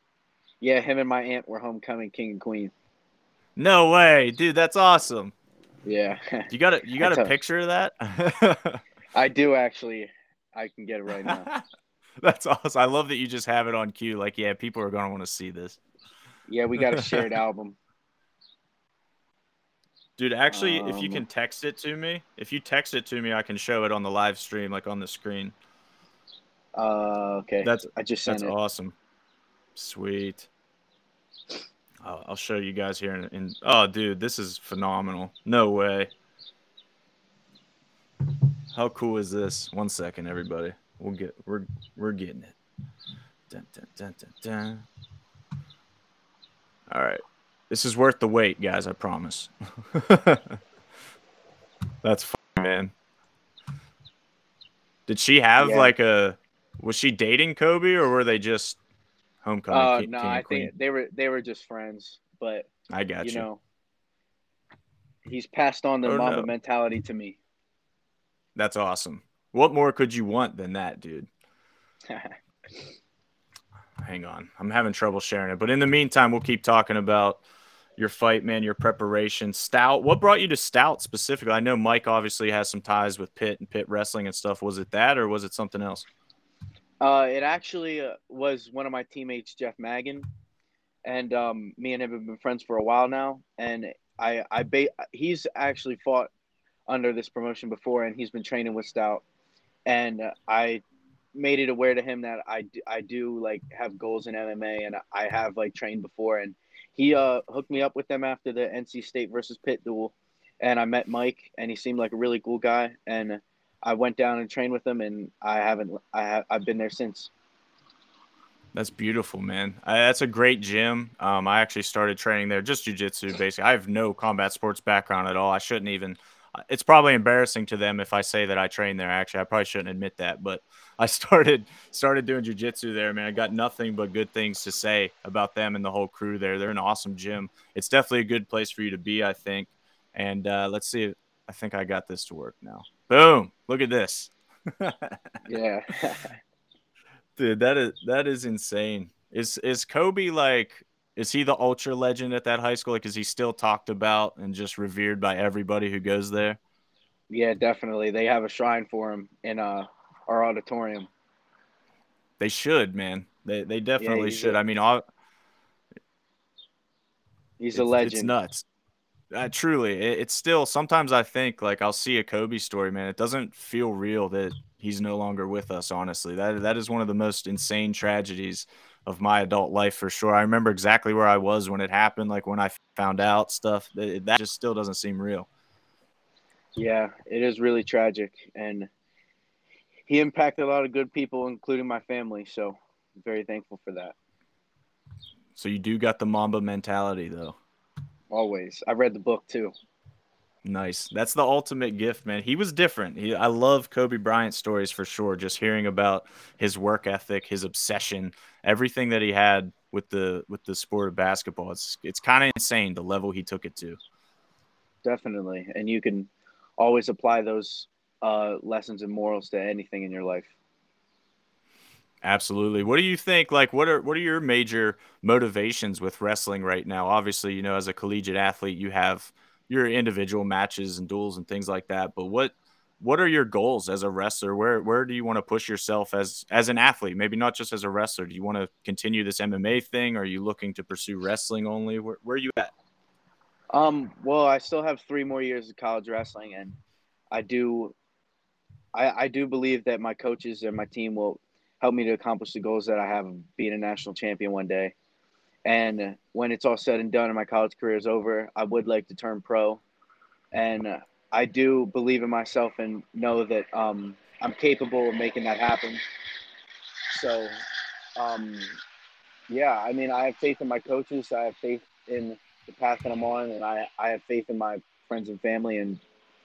yeah, him and my aunt were homecoming king and queen. No way, dude! That's awesome. Yeah. You got a you got a picture of that? I do actually. I can get it right now. That's awesome. I love that you just have it on cue. Like, yeah, people are gonna want to see this. Yeah, we got a shared album. Dude, actually, um, if you can um, text it to me, if you text it to me, I can show it on the live stream, like on the screen. Uh, okay. That's I just that's it. awesome. Sweet. I'll, I'll show you guys here. In, in oh, dude, this is phenomenal. No way. How cool is this? One second, everybody. We'll get we're we're getting it. Dun, dun, dun, All right. This is worth the wait, guys. I promise. That's fun, man. Did she have yeah. like a? Was she dating Kobe, or were they just homecoming? Uh, king, no, king I think they were they were just friends. But I got you. You know, he's passed on the oh, Mamba no. mentality to me. That's awesome. What more could you want than that, dude? Hang on. I'm having trouble sharing it. But in the meantime, we'll keep talking about your fight, man, your preparation. Stout. What brought you to Stout specifically? I know Mike obviously has some ties with Pitt and Pitt wrestling and stuff. Was it that or was it something else? Uh, it actually uh, was one of my teammates, Jeff Magan, and um, me and him have been friends for a while now. And I, I, ba- he's actually fought under this promotion before, and he's been training with Stout. And I made it aware to him that I, I do like have goals in MMA, and I have like trained before, and he uh, hooked me up with them after the NC State versus Pitt duel, and I met Mike, and he seemed like a really cool guy, and I went down and trained with him, and I haven't I have I've been there since. That's beautiful, man. I, that's a great gym. Um, I actually started training there, just jujitsu. Basically, I have no combat sports background at all. I shouldn't even. It's probably embarrassing to them if I say that I train there. Actually, I probably shouldn't admit that, but I started started doing jujitsu there, man. I got nothing but good things to say about them and the whole crew there. They're an awesome gym. It's definitely a good place for you to be, I think. And uh, let's see. I think I got this to work now. Boom! Look at this. yeah. Dude, that is that is insane. Is is Kobe like is he the ultra legend at that high school? Like is he still talked about and just revered by everybody who goes there? Yeah, definitely. They have a shrine for him in uh our auditorium. They should, man. They they definitely yeah, should. A, I mean, all, he's a legend. It's nuts. Uh, truly, it, it's still sometimes I think like I'll see a Kobe story, man. It doesn't feel real that he's no longer with us. Honestly, that that is one of the most insane tragedies of my adult life for sure. I remember exactly where I was when it happened, like when I found out stuff. That, that just still doesn't seem real. Yeah, it is really tragic, and he impacted a lot of good people, including my family. So, I'm very thankful for that. So you do got the Mamba mentality, though. Always. I read the book too. Nice. That's the ultimate gift, man. He was different. He, I love Kobe Bryant stories for sure. Just hearing about his work ethic, his obsession, everything that he had with the with the sport of basketball. It's it's kind of insane the level he took it to. Definitely, and you can always apply those uh, lessons and morals to anything in your life. Absolutely. What do you think? Like, what are what are your major motivations with wrestling right now? Obviously, you know, as a collegiate athlete, you have your individual matches and duels and things like that. But what what are your goals as a wrestler? Where where do you want to push yourself as as an athlete? Maybe not just as a wrestler. Do you want to continue this MMA thing? Or Are you looking to pursue wrestling only? Where where are you at? Um. Well, I still have three more years of college wrestling, and I do. I, I do believe that my coaches and my team will help me to accomplish the goals that I have of being a national champion one day. And when it's all said and done and my college career is over, I would like to turn pro. And I do believe in myself and know that um, I'm capable of making that happen. So, um, yeah, I mean, I have faith in my coaches. I have faith in the path that I'm on, and I, I have faith in my friends and family, and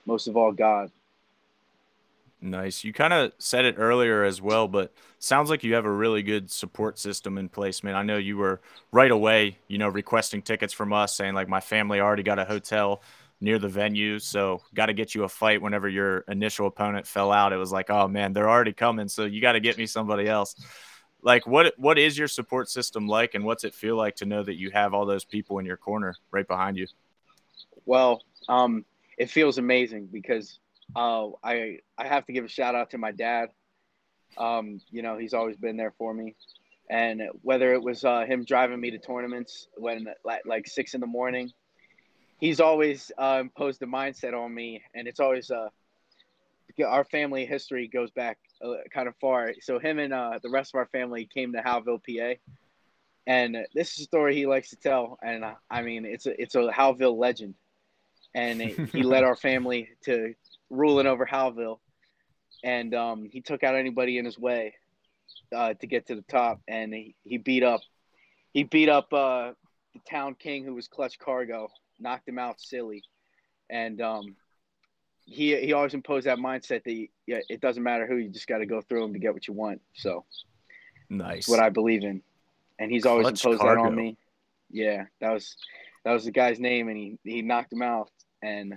most of all, God. Nice. You kind of said it earlier as well, but sounds like you have a really good support system in place, man. I know you were right away, you know, requesting tickets from us, saying like my family already got a hotel near the venue, so got to get you a fight. Whenever your initial opponent fell out, it was like, oh man, they're already coming, so you got to get me somebody else. Like, what what is your support system like, and what's it feel like to know that you have all those people in your corner right behind you? Well, um, it feels amazing because uh, I I have to give a shout out to my dad. Um, you know, he's always been there for me, and whether it was uh, him driving me to tournaments when like six in the morning, he's always uh, imposed a mindset on me, and it's always uh, our family history goes back uh, kind of far. So him and uh, the rest of our family came to Howellville, PA, and this is a story he likes to tell. And uh, I mean, it's a it's a Howellville legend, and he led our family to ruling over Howellville, and um, he took out anybody in his way uh, to get to the top, and he, he beat up he beat up uh, the town king who was Clutch Cargo, knocked him out silly, and um, he he always imposed that mindset that yeah, it doesn't matter who, you just got to go through him to get what you want. So nice, what I believe in, and he's always Clutch imposed Cargo. that on me. Yeah, that was that was the guy's name, and he he knocked him out, and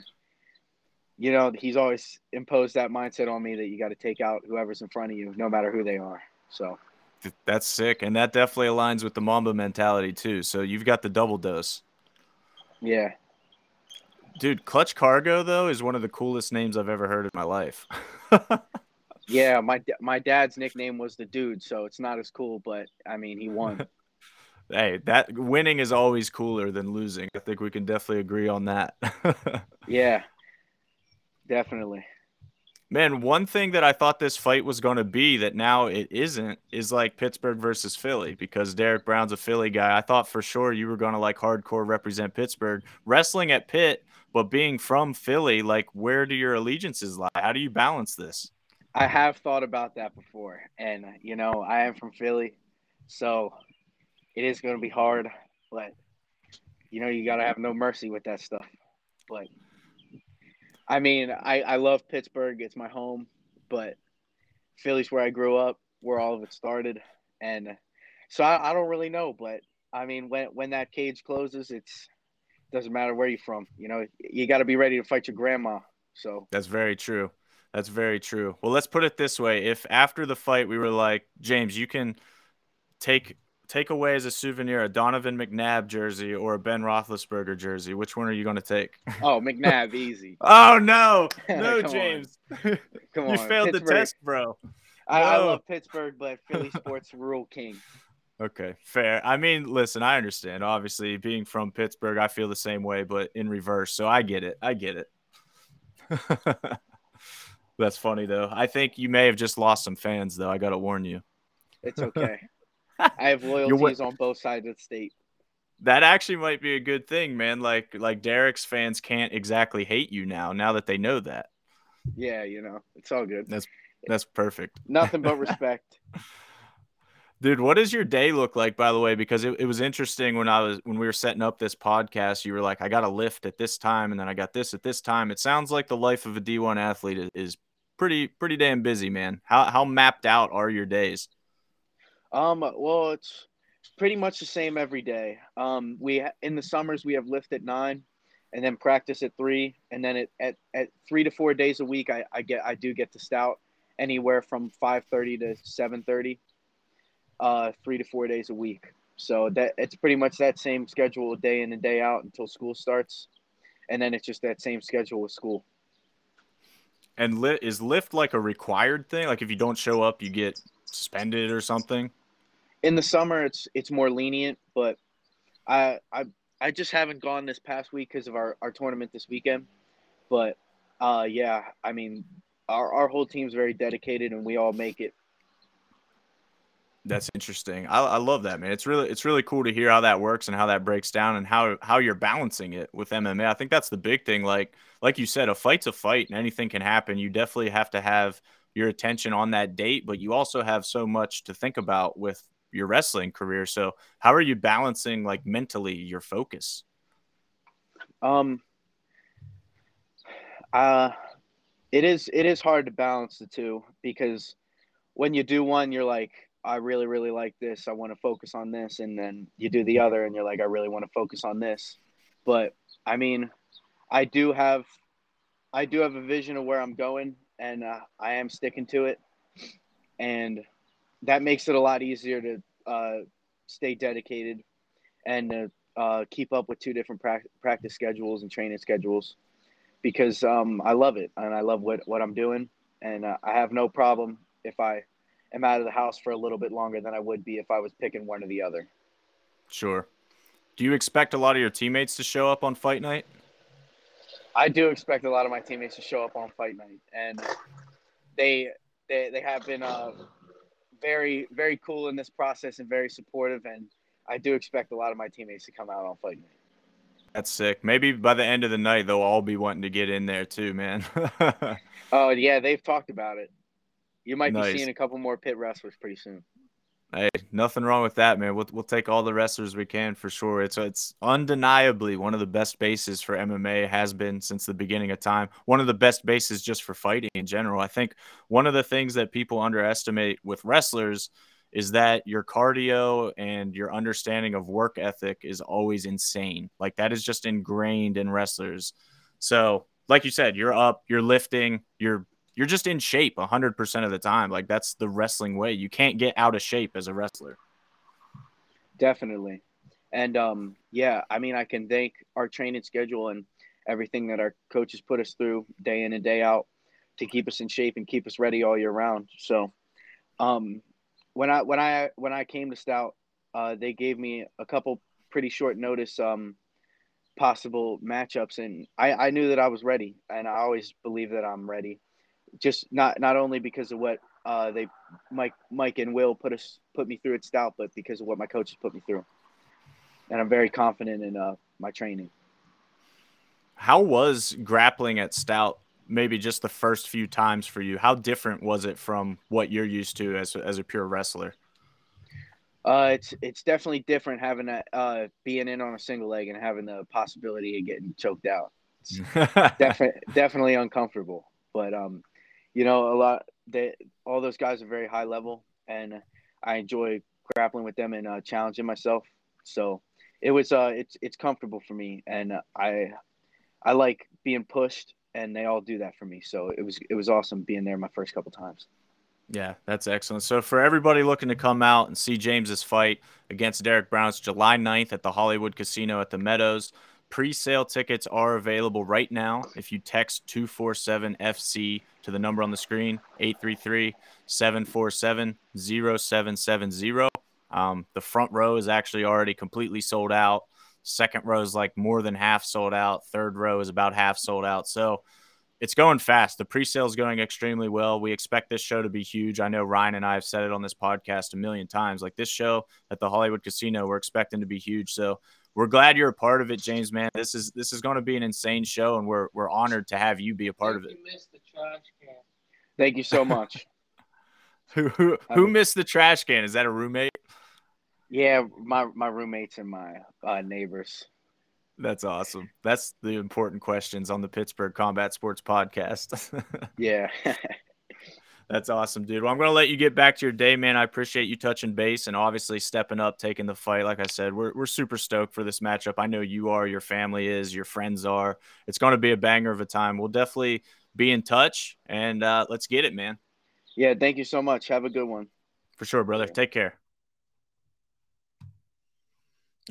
you know, he's always imposed that mindset on me that you got to take out whoever's in front of you, no matter who they are. So that's sick. And that definitely aligns with the Mamba mentality, too. So you've got the double dose. Yeah. Dude, Clutch Cargo, though, is one of the coolest names I've ever heard in my life. yeah. My, my dad's nickname was the dude. So it's not as cool, but I mean, he won. hey, that winning is always cooler than losing. I think we can definitely agree on that. yeah. Definitely. Man, one thing that I thought this fight was going to be that now it isn't is like Pittsburgh versus Philly because Derek Brown's a Philly guy. I thought for sure you were going to like hardcore represent Pittsburgh. Wrestling at Pitt, but being from Philly, like where do your allegiances lie? How do you balance this? I have thought about that before. And, you know, I am from Philly. So it is going to be hard. But, you know, you got to have no mercy with that stuff. But I mean, I, I love Pittsburgh. It's my home, but Philly's where I grew up, where all of it started. And so I, I don't really know, but I mean, when, when that cage closes, it's doesn't matter where you're from. You know, you got to be ready to fight your grandma. So that's very true. That's very true. Well, let's put it this way: if after the fight we were like, James, you can take take away as a souvenir a Donovan McNabb jersey or a Ben Roethlisberger jersey. Which one are you going to take? Oh, McNabb, easy. oh no, no, James. Come on, you failed Pittsburgh. the test, bro. I, I, love Pittsburgh, but Philly sports rule king. Okay, fair. I mean, listen, I understand. Obviously, being from Pittsburgh, I feel the same way, but in reverse. So I get it. I get it. That's funny though. I think you may have just lost some fans though. I got to warn you. It's okay. I have loyalties on both sides of the state. That actually might be a good thing, man. Like like Derek's fans can't exactly hate you now, now that they know that. Yeah, you know, it's all good. That's that's perfect. Nothing but respect. Dude, what does your day look like, by the way? Because it, it was interesting when I was when we were setting up this podcast. You were like, I got a lift at this time, and then I got this at this time. It sounds like the life of a D1 athlete is, is pretty pretty damn busy, man. How how mapped out are your days? Um, well, it's pretty much the same every day. Um, we in the summers we have lift at nine, and then practice at three, and then it, at at three to four days a week, I, I get I do get to stout anywhere from five thirty to seven thirty, uh, three to four days a week. So that it's pretty much that same schedule, day in and day out until school starts, and then it's just that same schedule with school. And li- is lift like a required thing? Like if you don't show up, you get suspended or something? In the summer it's it's more lenient, but I I I just haven't gone this past week because of our, our tournament this weekend. But uh, yeah, I mean, our, our whole team's very dedicated and we all make it. That's interesting. I, I love that, man. It's really it's really cool to hear how that works and how that breaks down and how how you're balancing it with MMA. I think that's the big thing. Like like you said, a fight's a fight and anything can happen. You definitely have to have your attention on that date, but you also have so much to think about with your wrestling career. So, how are you balancing like mentally your focus? Um, uh, it is it is hard to balance the two because when you do one, you're like, I really really like this. I want to focus on this, and then you do the other, and you're like, I really want to focus on this. But I mean, I do have I do have a vision of where I'm going, and uh, I am sticking to it, and that makes it a lot easier to uh, stay dedicated and uh, keep up with two different pra- practice schedules and training schedules because um, I love it and I love what, what I'm doing. And uh, I have no problem if I am out of the house for a little bit longer than I would be if I was picking one or the other. Sure. Do you expect a lot of your teammates to show up on fight night? I do expect a lot of my teammates to show up on fight night, and they they, they have been uh, very very cool in this process and very supportive. And I do expect a lot of my teammates to come out on fight night. That's sick. Maybe by the end of the night, they'll all be wanting to get in there too, man. oh yeah, they've talked about it. You might nice. be seeing a couple more Pitt wrestlers pretty soon. Hey, nothing wrong with that, man. We'll we'll take all the wrestlers we can for sure. It's it's undeniably one of the best bases for MMA has been since the beginning of time. One of the best bases just for fighting in general. I think one of the things that people underestimate with wrestlers is that your cardio and your understanding of work ethic is always insane. Like that is just ingrained in wrestlers. So, like you said, you're up, you're lifting, you're you're just in shape 100% of the time. Like that's the wrestling way. You can't get out of shape as a wrestler. Definitely. And um yeah, I mean I can thank our training schedule and everything that our coaches put us through day in and day out to keep us in shape and keep us ready all year round. So um when I when I when I came to Stout, uh, they gave me a couple pretty short notice um, possible matchups, and I, I knew that I was ready, and I always believe that I'm ready. Just not not only because of what uh, they Mike Mike and Will put us put me through at Stout, but because of what my coaches put me through, and I'm very confident in uh, my training. How was grappling at Stout maybe just the first few times for you, how different was it from what you're used to as as a pure wrestler? Uh, it's it's definitely different having that uh, being in on a single leg and having the possibility of getting choked out. It's definitely definitely uncomfortable, but um, you know, a lot they all those guys are very high level, and I enjoy grappling with them and uh, challenging myself. So it was uh, it's it's comfortable for me, and I I like being pushed and they all do that for me. So it was it was awesome being there my first couple times. Yeah, that's excellent. So for everybody looking to come out and see James's fight against Derek Brown, it's July 9th at the Hollywood Casino at the Meadows. Pre-sale tickets are available right now if you text 247FC to the number on the screen, 833-747-0770. Um, the front row is actually already completely sold out. Second row is like more than half sold out. Third row is about half sold out. So it's going fast. The pre-sale is going extremely well. We expect this show to be huge. I know Ryan and I have said it on this podcast a million times. Like this show at the Hollywood Casino, we're expecting to be huge. So we're glad you're a part of it, James. Man, this is this is going to be an insane show, and we're we're honored to have you be a part of it. Thank you so much. who who, who missed the trash can? Is that a roommate? Yeah, my my roommates and my uh, neighbors. That's awesome. That's the important questions on the Pittsburgh Combat Sports Podcast. yeah. That's awesome, dude. Well, I'm going to let you get back to your day, man. I appreciate you touching base and obviously stepping up, taking the fight. Like I said, we're, we're super stoked for this matchup. I know you are, your family is, your friends are. It's going to be a banger of a time. We'll definitely be in touch and uh, let's get it, man. Yeah, thank you so much. Have a good one. For sure, brother. Take care.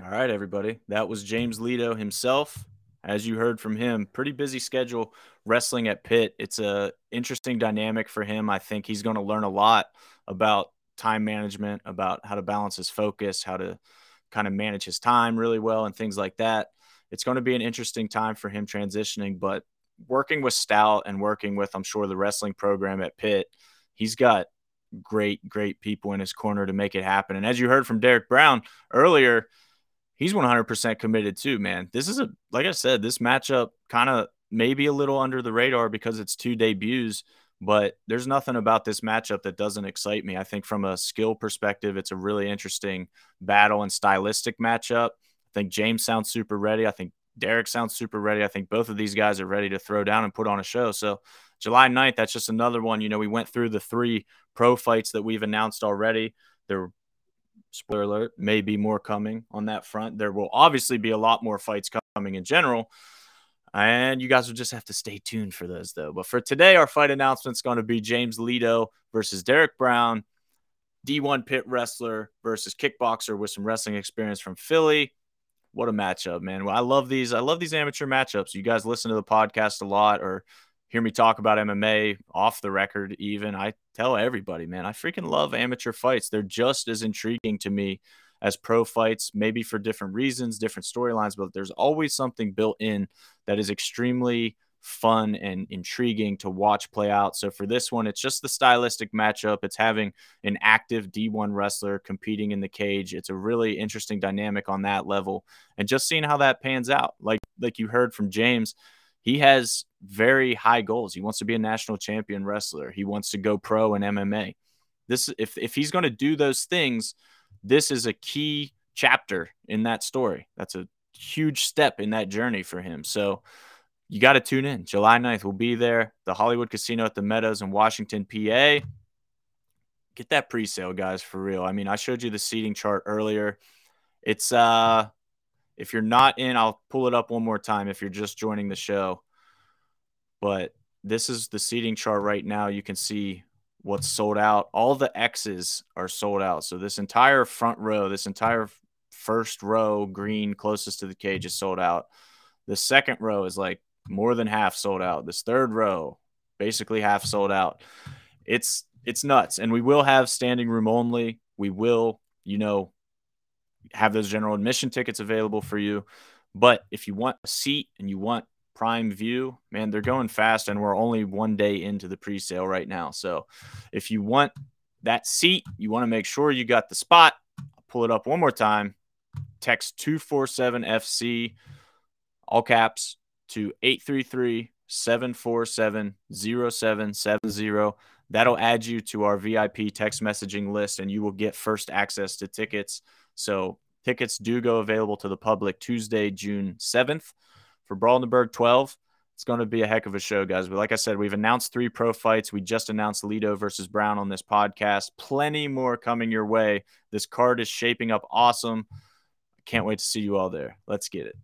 All right, everybody. That was James Lito himself. As you heard from him, pretty busy schedule wrestling at Pitt. It's a interesting dynamic for him. I think he's going to learn a lot about time management, about how to balance his focus, how to kind of manage his time really well, and things like that. It's going to be an interesting time for him transitioning, but working with Stout and working with, I'm sure, the wrestling program at Pitt, he's got great, great people in his corner to make it happen. And as you heard from Derek Brown earlier, he's 100% committed too, man. This is a, like I said, this matchup kind of maybe a little under the radar because it's two debuts, But there's nothing about this matchup that doesn't excite me. I think from a skill perspective, it's a really interesting battle and stylistic matchup. I think James sounds super ready. I think Derek sounds super ready. I think both of these guys are ready to throw down and put on a show. So July 9th, that's just another one. You know, we went through the three pro fights that we've announced already. There, spoiler alert, may be more coming on that front. There will obviously be a lot more fights coming in general. And you guys will just have to stay tuned for those, though. But for today, our fight announcement is going to be James Lito versus Derek Brown, D1 Pitt wrestler versus kickboxer with some wrestling experience from Philly. What a matchup, man. Well, I love these. I love these amateur matchups. You guys listen to the podcast a lot or hear me talk about MMA off the record, even. I tell everybody, man, I freaking love amateur fights. They're just as intriguing to me as pro fights, maybe for different reasons, different storylines, but there's always something built in that is extremely fun and intriguing to watch play out. So for this one, it's just the stylistic matchup. It's having an active D1 wrestler competing in the cage. It's a really interesting dynamic on that level and just seeing how that pans out. Like like you heard from James, he has very high goals. He wants to be a national champion wrestler. He wants to go pro in MMA. This if if he's going to do those things, this is a key chapter in that story. That's a huge step in that journey for him. So you got to tune in. July 9th, we'll be there. The Hollywood Casino at the Meadows in Washington, PA. Get that pre-sale, guys, for real. I mean, I showed you the seating chart earlier. It's uh if you're not in, I'll pull it up one more time if you're just joining the show. But this is the seating chart right now. You can see what's sold out. All the X's are sold out. So this entire front row, this entire first row green closest to the cage is sold out. The second row is like more than half sold out. This third row, basically half sold out. It's it's nuts. And we will have standing room only. We will, you know, have those general admission tickets available for you. But if you want a seat and you want prime view, man, they're going fast, and we're only one day into the pre-sale right now. So if you want that seat, you want to make sure you got the spot. I'll pull it up one more time. Text 247 FC, all caps, to 833 747 0770. That'll add you to our VIP text messaging list, and you will get first access to tickets. So tickets do go available to the public Tuesday, June 7th for Brawl in the Burgh 12. It's going to be a heck of a show, guys. But like I said, we've announced three pro fights. We just announced Lito versus Brown on this podcast. Plenty more coming your way. This card is shaping up awesome. I can't wait to see you all there. Let's get it.